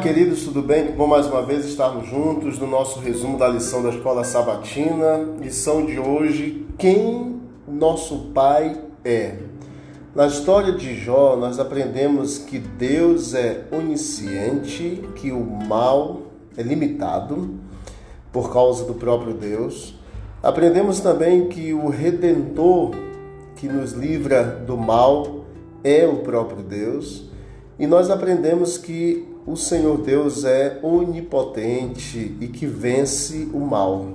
queridos, tudo bem? Que bom mais uma vez estarmos juntos no nosso resumo da lição da Escola Sabatina. Lição de hoje: Quem nosso Pai é. Na história de Jó, nós aprendemos que Deus é onisciente, que o mal é limitado por causa do próprio Deus. Aprendemos também que o redentor que nos livra do mal é o próprio Deus. E nós aprendemos que o Senhor Deus é onipotente e que vence o mal.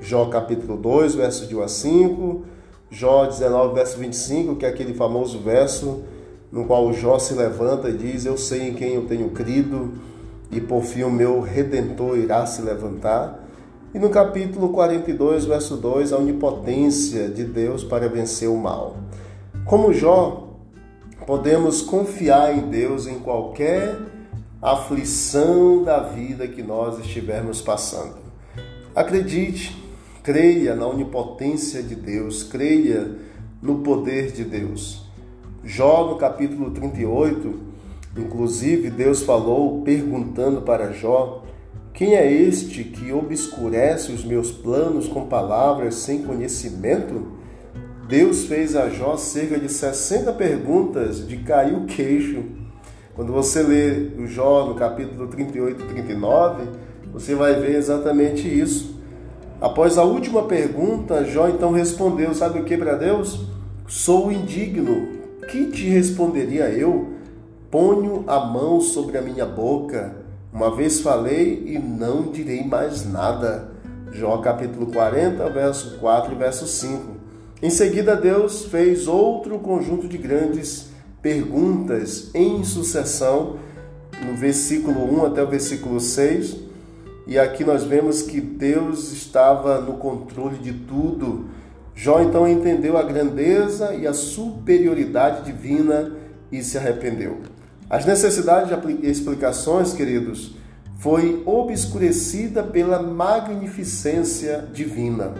Jó capítulo 2, verso de 1 a 5, Jó 19, verso 25, que é aquele famoso verso no qual Jó se levanta e diz: Eu sei em quem eu tenho crido, e por fim o meu redentor irá se levantar. E no capítulo 42, verso 2, a onipotência de Deus para vencer o mal. Como Jó, podemos confiar em Deus em qualquer aflição da vida que nós estivermos passando. Acredite, creia na onipotência de Deus, creia no poder de Deus. Jó, no capítulo 38, inclusive, Deus falou perguntando para Jó: Quem é este que obscurece os meus planos com palavras sem conhecimento? Deus fez a Jó cerca de 60 perguntas de cair o queixo quando você lê o Jó no capítulo 38 e 39, você vai ver exatamente isso. Após a última pergunta, Jó então respondeu: Sabe o que para Deus? Sou indigno. Que te responderia eu? Ponho a mão sobre a minha boca. Uma vez falei e não direi mais nada. Jó capítulo 40, verso 4 e verso 5. Em seguida, Deus fez outro conjunto de grandes perguntas em sucessão, no versículo 1 até o versículo 6. E aqui nós vemos que Deus estava no controle de tudo. Jó então entendeu a grandeza e a superioridade divina e se arrependeu. As necessidades de explicações, queridos, foi obscurecida pela magnificência divina.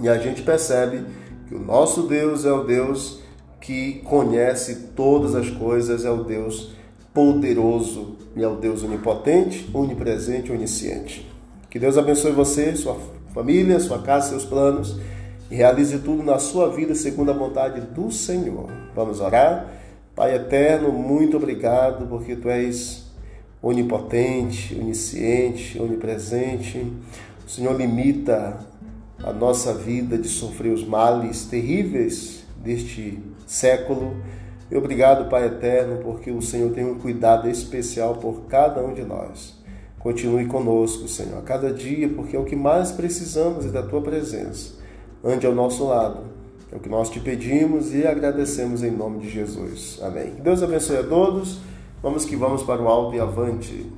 E a gente percebe que o nosso Deus é o Deus que conhece todas as coisas, é o Deus poderoso e é o Deus onipotente, onipresente, onisciente. Que Deus abençoe você, sua família, sua casa, seus planos e realize tudo na sua vida segundo a vontade do Senhor. Vamos orar? Pai eterno, muito obrigado porque tu és onipotente, onisciente, onipresente. O Senhor limita a nossa vida de sofrer os males terríveis deste século. E obrigado, Pai eterno, porque o Senhor tem um cuidado especial por cada um de nós. Continue conosco, Senhor, a cada dia, porque é o que mais precisamos é da tua presença. Ande ao nosso lado. É o que nós te pedimos e agradecemos em nome de Jesus. Amém. Deus abençoe a todos. Vamos que vamos para o alto e avante.